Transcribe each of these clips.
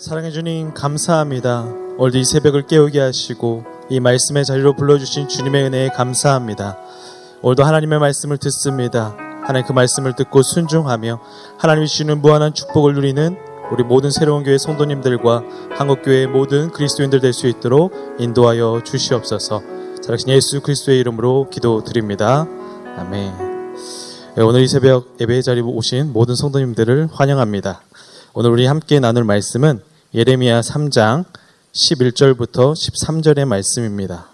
사랑해 주님 감사합니다. 오늘도 이 새벽을 깨우게 하시고 이 말씀의 자리로 불러주신 주님의 은혜에 감사합니다. 오늘도 하나님의 말씀을 듣습니다. 하나님 그 말씀을 듣고 순종하며 하나님이 주시는 무한한 축복을 누리는 우리 모든 새로운 교회 성도님들과 한국교회의 모든 그리스도인들 될 수 있도록 인도하여 주시옵소서. 살아계신 예수 그리스도의 이름으로 기도드립니다. 아멘. 네, 오늘 이 새벽 예배의 자리에 오신 모든 성도님들을 환영합니다. 오늘 우리 함께 나눌 말씀은 예레미야 3장 11절부터 13절의 말씀입니다.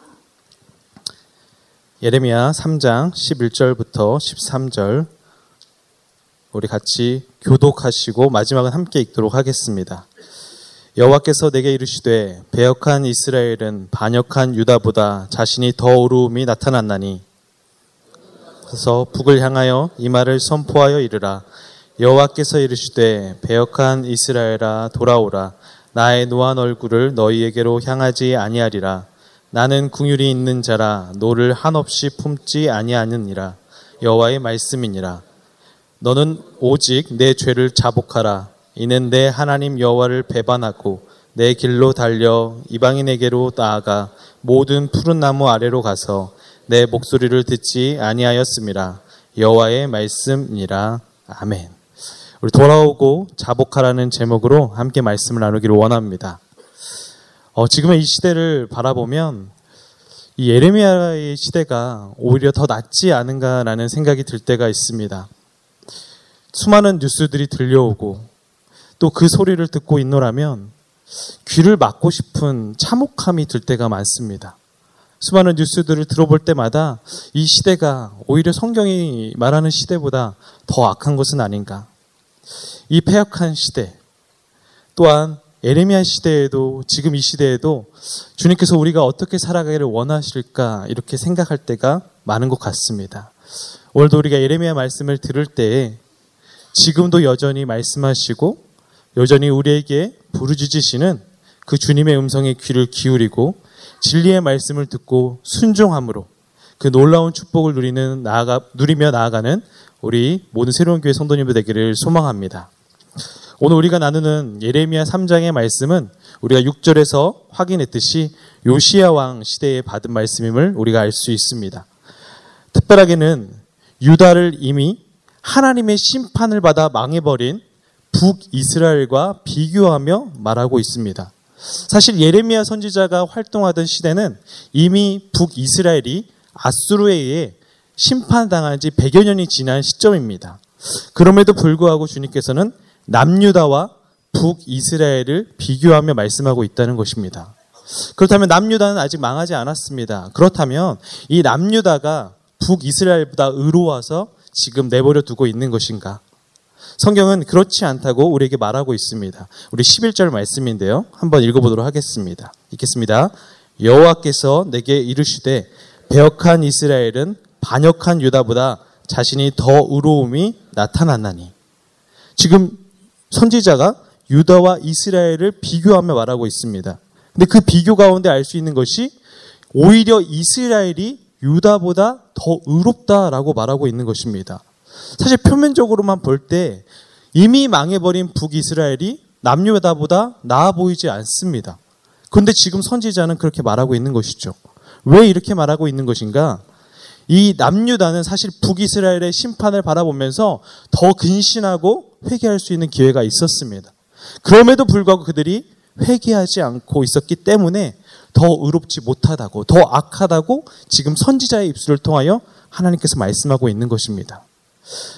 예레미야 3장 11절부터 13절 우리 같이 교독하시고 마지막은 함께 읽도록 하겠습니다. 여호와께서 내게 이르시되 배역한 이스라엘은 반역한 유다보다 자신이 더 어루움이 나타났나니 그래서 북을 향하여 이 말을 선포하여 이르라 여호와께서 이르시되 배역한 이스라엘아 돌아오라 나의 노한 얼굴을 너희에게로 향하지 아니하리라. 나는 긍휼이 있는 자라 노를 한없이 품지 아니하느니라. 여호와의 말씀이니라. 너는 오직 네 죄를 자복하라. 이는 네 하나님 여호와를 배반하고 네 길로 달려 이방인에게로 나아가 모든 푸른 나무 아래로 가서 내 목소리를 듣지 아니하였음이라. 여호와의 말씀이니라. 아멘. 우리 돌아오고 자복하라는 제목으로 함께 말씀을 나누기를 원합니다. 어, 지금의 이 시대를 바라보면 이 예레미야의 시대가 오히려 더 낫지 않은가라는 생각이 들 때가 있습니다. 수많은 뉴스들이 들려오고 또 그 소리를 듣고 있노라면 귀를 막고 싶은 참혹함이 들 때가 많습니다. 수많은 뉴스들을 들어볼 때마다 이 시대가 오히려 성경이 말하는 시대보다 더 악한 것은 아닌가. 이 폐역한 시대 또한 에레미야 시대에도 지금 이 시대에도 주님께서 우리가 어떻게 살아가기를 원하실까 이렇게 생각할 때가 많은 것 같습니다. 오늘도 우리가 에레미야 말씀을 들을 때에 지금도 여전히 말씀하시고 여전히 우리에게 부르짖으시는 그 주님의 음성에 귀를 기울이고 진리의 말씀을 듣고 순종함으로 그 놀라운 축복을 누리는 나아가 누리며 나아가는 우리 모든 새로운 교회 성도님들 되기를 소망합니다. 오늘 우리가 나누는 예레미야 3장의 말씀은 우리가 6절에서 확인했듯이 요시야 왕 시대에 받은 말씀임을 우리가 알 수 있습니다. 특별하게는 유다를 이미 하나님의 심판을 받아 망해버린 북이스라엘과 비교하며 말하고 있습니다. 사실 예레미야 선지자가 활동하던 시대는 이미 북이스라엘이 아수르에 의해 심판당한 지 100여 년이 지난 시점입니다. 그럼에도 불구하고 주님께서는 남유다와 북이스라엘을 비교하며 말씀하고 있다는 것입니다. 그렇다면 남유다는 아직 망하지 않았습니다. 그렇다면 이 남유다가 북이스라엘보다 의로워서 지금 내버려 두고 있는 것인가? 성경은 그렇지 않다고 우리에게 말하고 있습니다. 우리 11절 말씀인데요. 한번 읽어보도록 하겠습니다. 읽겠습니다. 여호와께서 내게 이르시되 배역한 이스라엘은 반역한 유다보다 자신이 더 의로움이 나타났나니. 지금 선지자가 유다와 이스라엘을 비교하며 말하고 있습니다. 근데 그 비교 가운데 알 수 있는 것이 오히려 이스라엘이 유다보다 더 의롭다라고 말하고 있는 것입니다. 사실 표면적으로만 볼 때 이미 망해버린 북이스라엘이 남유다보다 나아 보이지 않습니다. 그런데 지금 선지자는 그렇게 말하고 있는 것이죠. 왜 이렇게 말하고 있는 것인가? 이 남유다는 사실 북이스라엘의 심판을 바라보면서 더 근신하고 회개할 수 있는 기회가 있었습니다. 그럼에도 불구하고 그들이 회개하지 않고 있었기 때문에 더 의롭지 못하다고, 더 악하다고 지금 선지자의 입술을 통하여 하나님께서 말씀하고 있는 것입니다.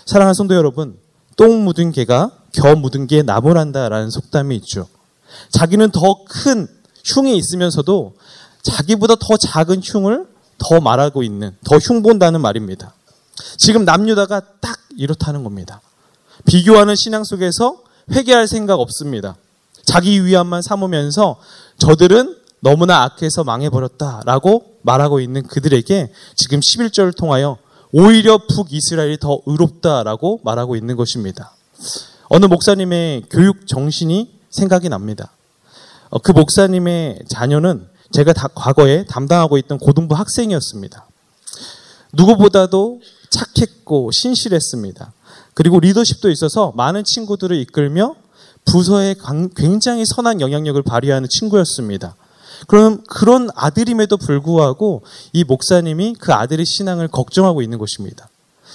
사랑하는 성도 여러분, 똥 묻은 개가 겨 묻은 게 나무란다라는 속담이 있죠. 자기는 더 큰 흉이 있으면서도 자기보다 더 작은 흉을 더 말하고 있는, 더 흉본다는 말입니다. 지금 남유다가 딱 이렇다는 겁니다. 비교하는 신앙 속에서 회개할 생각 없습니다. 자기 위안만 삼으면서 저들은 너무나 악해서 망해버렸다라고 말하고 있는 그들에게 지금 11절을 통하여 오히려 북이스라엘이 더 의롭다라고 말하고 있는 것입니다. 어느 목사님의 교육 정신이 생각이 납니다. 어, 그 목사님의 자녀는 제가 다 과거에 담당하고 있던 고등부 학생이었습니다. 누구보다도 착했고 신실했습니다. 그리고 리더십도 있어서 많은 친구들을 이끌며 부서에 굉장히 선한 영향력을 발휘하는 친구였습니다. 그럼 그런 아들임에도 불구하고 이 목사님이 그 아들의 신앙을 걱정하고 있는 것입니다.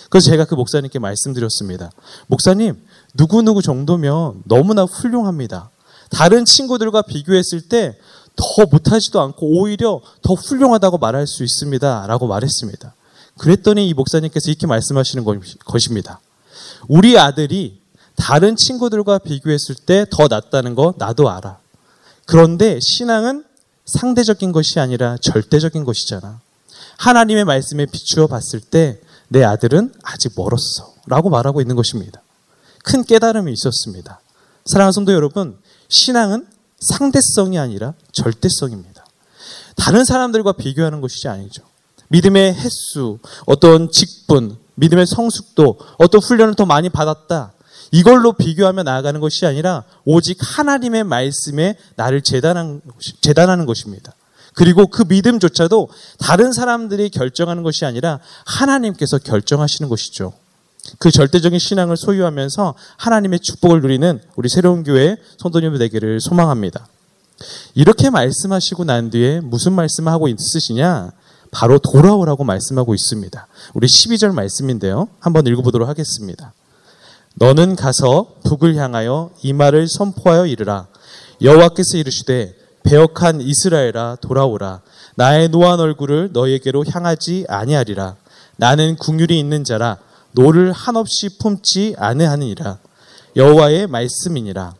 그래서 제가 그 목사님께 말씀드렸습니다. 목사님, 누구누구 정도면 너무나 훌륭합니다. 다른 친구들과 비교했을 때 더 못하지도 않고 오히려 더 훌륭하다고 말할 수 있습니다. 라고 말했습니다. 그랬더니 이 목사님께서 이렇게 말씀하시는 것입니다. 우리 아들이 다른 친구들과 비교했을 때 더 낫다는 거 나도 알아. 그런데 신앙은 상대적인 것이 아니라 절대적인 것이잖아. 하나님의 말씀에 비추어 봤을 때 내 아들은 아직 멀었어. 라고 말하고 있는 것입니다. 큰 깨달음이 있었습니다. 사랑하는 성도 여러분, 신앙은 상대성이 아니라 절대성입니다. 다른 사람들과 비교하는 것이 아니죠. 믿음의 횟수, 어떤 직분, 믿음의 성숙도, 어떤 훈련을 더 많이 받았다. 이걸로 비교하며 나아가는 것이 아니라 오직 하나님의 말씀에 나를 재단하는 것입니다. 그리고 그 믿음조차도 다른 사람들이 결정하는 것이 아니라 하나님께서 결정하시는 것이죠. 그 절대적인 신앙을 소유하면서 하나님의 축복을 누리는 우리 새로운 교회 성도님들 되기를 소망합니다. 이렇게 말씀하시고 난 뒤에 무슨 말씀을 하고 있으시냐? 바로 돌아오라고 말씀하고 있습니다. 우리 12절 말씀인데요. 한번 읽어보도록 하겠습니다. 너는 가서 북을 향하여 이 말을 선포하여 이르라. 여호와께서 이르시되 배역한 이스라엘아 돌아오라. 나의 노한 얼굴을 너에게로 향하지 아니하리라. 나는 긍휼이 있는 자라 노를 한없이 품지 아니하느니라. 여호와의 말씀이니라.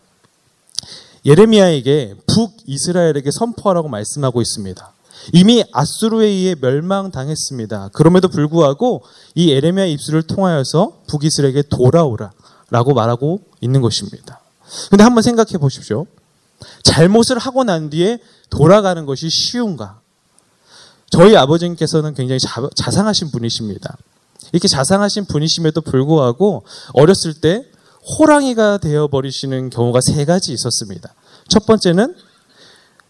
예레미야에게 북이스라엘에게 선포하라고 말씀하고 있습니다. 이미 아수르에 의해 멸망당했습니다. 그럼에도 불구하고 이 에레미야 입술을 통하여서 북이스라엘에게 돌아오라라고 말하고 있는 것입니다. 근데 한번 생각해 보십시오. 잘못을 하고 난 뒤에 돌아가는 것이 쉬운가? 저희 아버지께서는 굉장히 자, 자상하신 분이십니다. 이렇게 자상하신 분이심에도 불구하고 어렸을 때 호랑이가 되어버리시는 경우가 세 가지 있었습니다. 첫 번째는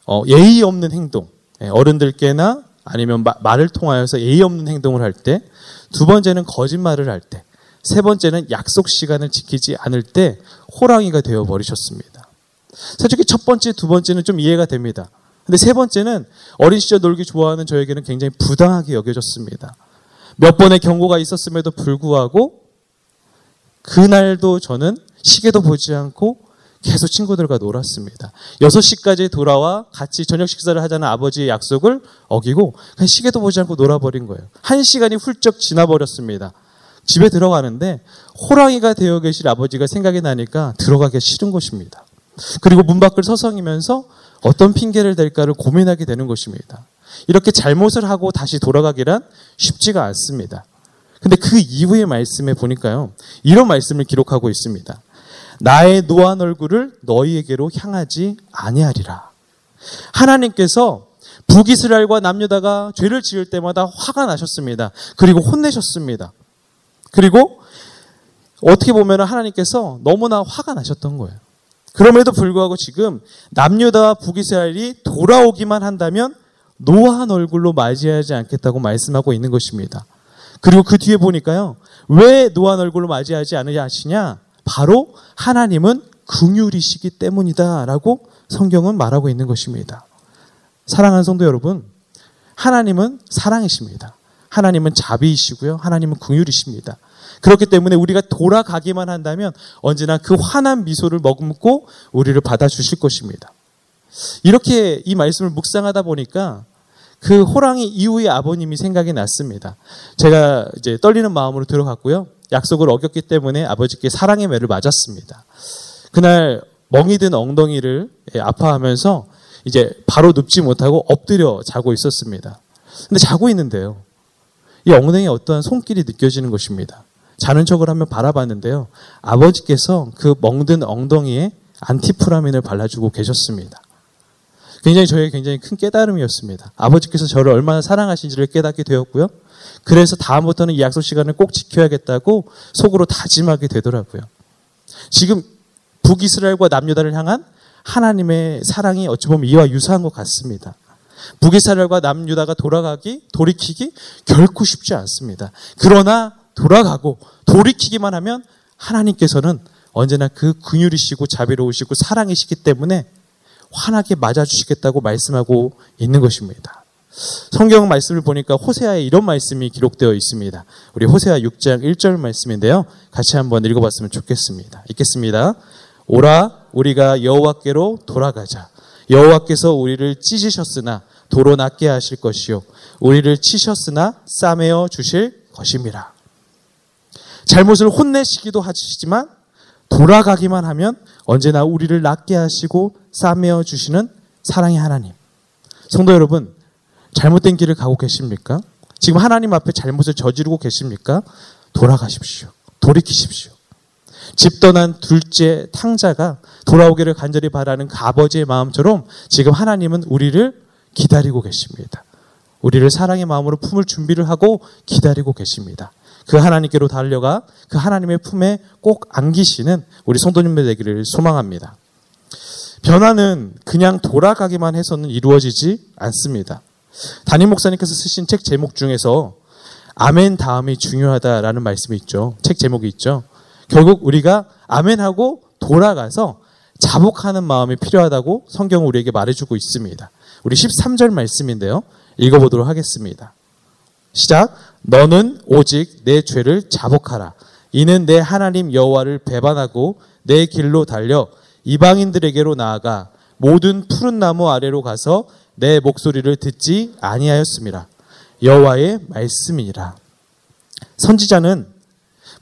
어, 예의 없는 행동. 예, 어른들께나 아니면 말을 통하여서 예의 없는 행동을 할 때, 두 번째는 거짓말을 할 때, 세 번째는 약속 시간을 지키지 않을 때 호랑이가 되어 버리셨습니다. 솔직히 첫 번째, 두 번째는 좀 이해가 됩니다. 근데 세 번째는 어린 시절 놀기 좋아하는 저에게는 굉장히 부당하게 여겨졌습니다. 몇 번의 경고가 있었음에도 불구하고 그날도 저는 시계도 보지 않고 계속 친구들과 놀았습니다. 6시까지 돌아와 같이 저녁 식사를 하자는 아버지의 약속을 어기고 그냥 시계도 보지 않고 놀아버린 거예요. 한 시간이 훌쩍 지나버렸습니다. 집에 들어가는데 호랑이가 되어 계실 아버지가 생각이 나니까 들어가기 싫은 것입니다. 그리고 문 밖을 서성이면서 어떤 핑계를 댈까를 고민하게 되는 것입니다. 이렇게 잘못을 하고 다시 돌아가기란 쉽지가 않습니다. 근데 그 이후의 말씀에 보니까요. 이런 말씀을 기록하고 있습니다. 나의 노한 얼굴을 너희에게로 향하지 아니하리라. 하나님께서 북이스라엘과 남유다가 죄를 지을 때마다 화가 나셨습니다. 그리고 혼내셨습니다. 그리고 어떻게 보면 하나님께서 너무나 화가 나셨던 거예요. 그럼에도 불구하고 지금 남유다와 북이스라엘이 돌아오기만 한다면 노한 얼굴로 맞이하지 않겠다고 말씀하고 있는 것입니다. 그리고 그 뒤에 보니까요. 왜 노한 얼굴로 맞이하지 않으냐 하시냐? 바로 하나님은 긍휼이시기 때문이다라고 성경은 말하고 있는 것입니다. 사랑하는 성도 여러분, 하나님은 사랑이십니다. 하나님은 자비이시고요. 하나님은 긍휼이십니다. 그렇기 때문에 우리가 돌아가기만 한다면 언제나 그 환한 미소를 머금고 우리를 받아주실 것입니다. 이렇게 이 말씀을 묵상하다 보니까 그 호랑이 이후의 아버님이 생각이 났습니다. 제가 이제 떨리는 마음으로 들어갔고요. 약속을 어겼기 때문에 아버지께 사랑의 매를 맞았습니다. 그날 멍이 든 엉덩이를 예, 아파하면서 이제 바로 눕지 못하고 엎드려 자고 있었습니다. 근데 자고 있는데요. 이 엉덩이에 어떠한 손길이 느껴지는 것입니다. 자는 척을 하며 바라봤는데요. 아버지께서 그 멍든 엉덩이에 안티프라민을 발라주고 계셨습니다. 굉장히 저에게 굉장히 큰 깨달음이었습니다. 아버지께서 저를 얼마나 사랑하신지를 깨닫게 되었고요. 그래서 다음부터는 이 약속 시간을 꼭 지켜야겠다고 속으로 다짐하게 되더라고요. 지금 북이스라엘과 남유다를 향한 하나님의 사랑이 어찌 보면 이와 유사한 것 같습니다. 북이스라엘과 남유다가 돌아가기, 돌이키기 결코 쉽지 않습니다. 그러나 돌아가고 돌이키기만 하면 하나님께서는 언제나 그 긍휼이시고 자비로우시고 사랑이시기 때문에 환하게 맞아주시겠다고 말씀하고 있는 것입니다. 성경 말씀을 보니까 호세아에 이런 말씀이 기록되어 있습니다. 우리 호세아 6장 1절 말씀인데요. 같이 한번 읽어봤으면 좋겠습니다. 읽겠습니다. 오라 우리가 여호와께로 돌아가자. 여호와께서 우리를 찢으셨으나 도로 낫게 하실 것이요 우리를 치셨으나 싸매어 주실 것입니다. 잘못을 혼내시기도 하시지만 돌아가기만 하면 언제나 우리를 낫게 하시고 싸매어 주시는 사랑의 하나님. 성도 여러분, 잘못된 길을 가고 계십니까? 지금 하나님 앞에 잘못을 저지르고 계십니까? 돌아가십시오. 돌이키십시오. 집 떠난 둘째 탕자가 돌아오기를 간절히 바라는 그 아버지의 마음처럼 지금 하나님은 우리를 기다리고 계십니다. 우리를 사랑의 마음으로 품을 준비를 하고 기다리고 계십니다. 그 하나님께로 달려가 그 하나님의 품에 꼭 안기시는 우리 성도님들 되기를 소망합니다. 변화는 그냥 돌아가기만 해서는 이루어지지 않습니다. 담임 목사님께서 쓰신 책 제목 중에서 아멘 다음이 중요하다라는 말씀이 있죠. 책 제목이 있죠. 결국 우리가 아멘하고 돌아가서 자복하는 마음이 필요하다고 성경은 우리에게 말해주고 있습니다. 우리 13절 말씀인데요. 읽어보도록 하겠습니다. 시작. 너는 오직 내 죄를 자복하라. 이는 내 하나님 여호와를 배반하고 내 길로 달려 이방인들에게로 나아가 모든 푸른 나무 아래로 가서 내 목소리를 듣지 아니하였습니다. 여호와의 말씀이니라. 선지자는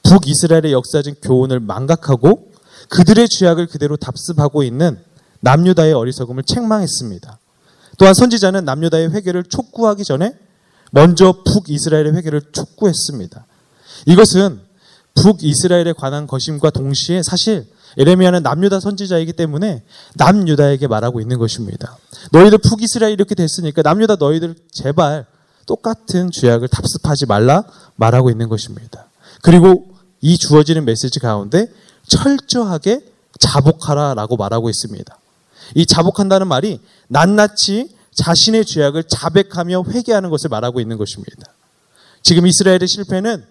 북이스라엘의 역사적 교훈을 망각하고 그들의 죄악을 그대로 답습하고 있는 남유다의 어리석음을 책망했습니다. 또한 선지자는 남유다의 회개를 촉구하기 전에 먼저 북이스라엘의 회개를 촉구했습니다. 이것은 북이스라엘에 관한 것임과 동시에 사실 에레미야는 남유다 선지자이기 때문에 남유다에게 말하고 있는 것입니다. 너희들 북이스라엘 이렇게 됐으니까 남유다 너희들 제발 똑같은 죄악을 답습하지 말라 말하고 있는 것입니다. 그리고 이 주어지는 메시지 가운데 철저하게 자복하라라고 말하고 있습니다. 이 자복한다는 말이 낱낱이 자신의 죄악을 자백하며 회개하는 것을 말하고 있는 것입니다. 지금 이스라엘의 실패는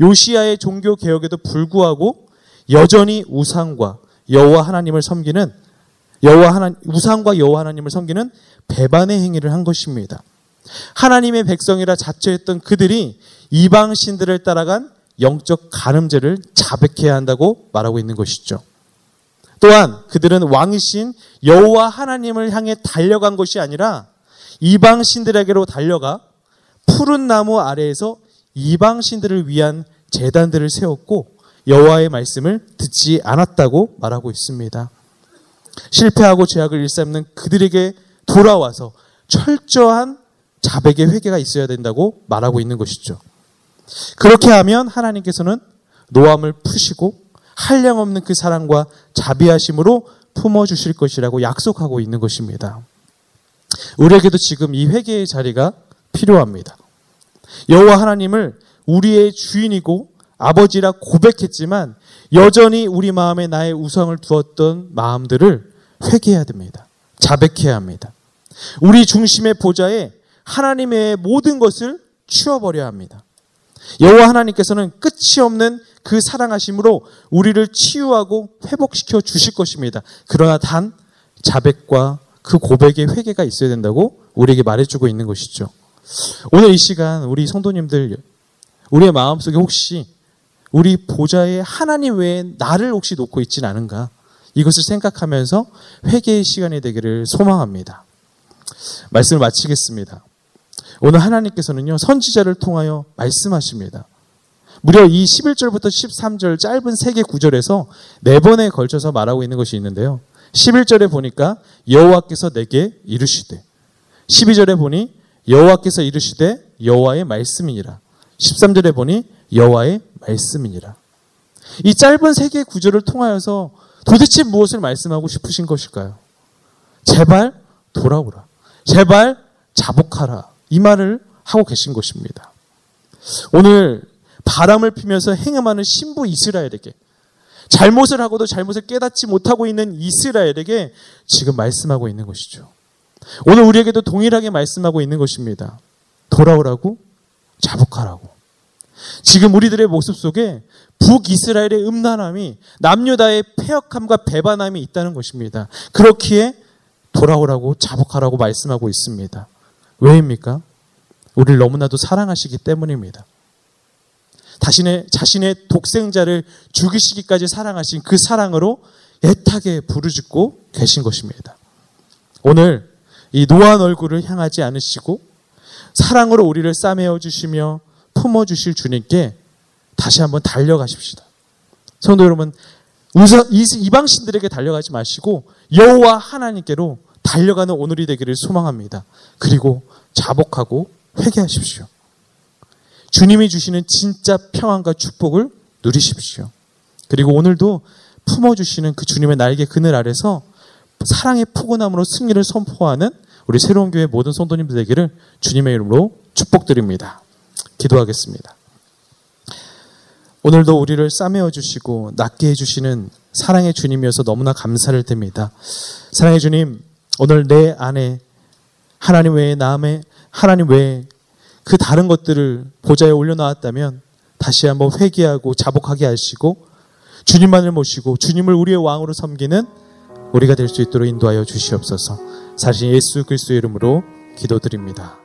요시아의 종교 개혁에도 불구하고 여전히 우상과 여호와 하나님을 섬기는 여호와 하나 우상과 여호와 하나님을 섬기는 배반의 행위를 한 것입니다. 하나님의 백성이라 자처했던 그들이 이방 신들을 따라간 영적 간음죄를 자백해야 한다고 말하고 있는 것이죠. 또한 그들은 왕이신 여호와 하나님을 향해 달려간 것이 아니라 이방 신들에게로 달려가 푸른 나무 아래에서 이방 신들을 위한 재단들을 세웠고 여호와의 말씀을 듣지 않았다고 말하고 있습니다. 실패하고 죄악을 일삼는 그들에게 돌아와서 철저한 자백의 회개가 있어야 된다고 말하고 있는 것이죠. 그렇게 하면 하나님께서는 노함을 푸시고 한량 없는 그 사랑과 자비하심으로 품어 주실 것이라고 약속하고 있는 것입니다. 우리에게도 지금 이 회개의 자리가 필요합니다. 여호와 하나님을 우리의 주인이고 아버지라 고백했지만 여전히 우리 마음에 나의 우상을 두었던 마음들을 회개해야 됩니다. 자백해야 합니다. 우리 중심의 보좌에 하나님의 모든 것을 치워버려야 합니다. 여호와 하나님께서는 끝이 없는 그 사랑하심으로 우리를 치유하고 회복시켜 주실 것입니다. 그러나 단 자백과 그 고백의 회개가 있어야 된다고 우리에게 말해주고 있는 것이죠. 오늘 이 시간 우리 성도님들 우리의 마음속에 혹시 우리 보좌에 하나님 외에 나를 혹시 놓고 있지는 않은가? 이것을 생각하면서 회개의 시간이 되기를 소망합니다. 말씀을 마치겠습니다. 오늘 하나님께서는요, 선지자를 통하여 말씀하십니다. 무려 이 11절부터 13절 짧은 세 개 구절에서 네 번에 걸쳐서 말하고 있는 것이 있는데요. 11절에 보니까 여호와께서 내게 이르시되 12절에 보니 여호와께서 이르시되 여호와의 말씀이니라. 13절에 보니 여호와의 말씀이니라. 이 짧은 세 개의 구절을 통하여서 도대체 무엇을 말씀하고 싶으신 것일까요? 제발 돌아오라. 제발 자복하라. 이 말을 하고 계신 것입니다. 오늘 바람을 피면서 행음하는 신부 이스라엘에게 잘못을 하고도 잘못을 깨닫지 못하고 있는 이스라엘에게 지금 말씀하고 있는 것이죠. 오늘 우리에게도 동일하게 말씀하고 있는 것입니다. 돌아오라고 자복하라고. 지금 우리들의 모습 속에 북이스라엘의 음란함이 남유다의 폐역함과 배반함이 있다는 것입니다. 그렇기에 돌아오라고 자복하라고 말씀하고 있습니다. 왜입니까? 우리를 너무나도 사랑하시기 때문입니다. 자신의, 자신의 독생자를 죽이시기까지 사랑하신 그 사랑으로 애타게 부르짖고 계신 것입니다. 오늘 이 노한 얼굴을 향하지 않으시고 사랑으로 우리를 싸매어 주시며 품어 주실 주님께 다시 한번 달려가십시다. 성도 여러분, 우선 이방신들에게 달려가지 마시고 여호와 하나님께로 달려가는 오늘이 되기를 소망합니다. 그리고 자복하고 회개하십시오. 주님이 주시는 진짜 평안과 축복을 누리십시오. 그리고 오늘도 품어주시는 그 주님의 날개 그늘 아래서 사랑의 포근함으로 승리를 선포하는 우리 새로운 교회 모든 성도님들 되기를 주님의 이름으로 축복드립니다. 기도하겠습니다. 오늘도 우리를 싸매어 주시고 낫게 해주시는 사랑의 주님이어서 너무나 감사를 드립니다. 사랑의 주님, 오늘 내 안에 하나님 외에 남의 하나님 외에 그 다른 것들을 보좌에 올려놓았다면 다시 한번 회개하고 자복하게 하시고 주님만을 모시고 주님을 우리의 왕으로 섬기는 우리가 될 수 있도록 인도하여 주시옵소서. 사실 예수 그리스도의 이름으로 기도드립니다.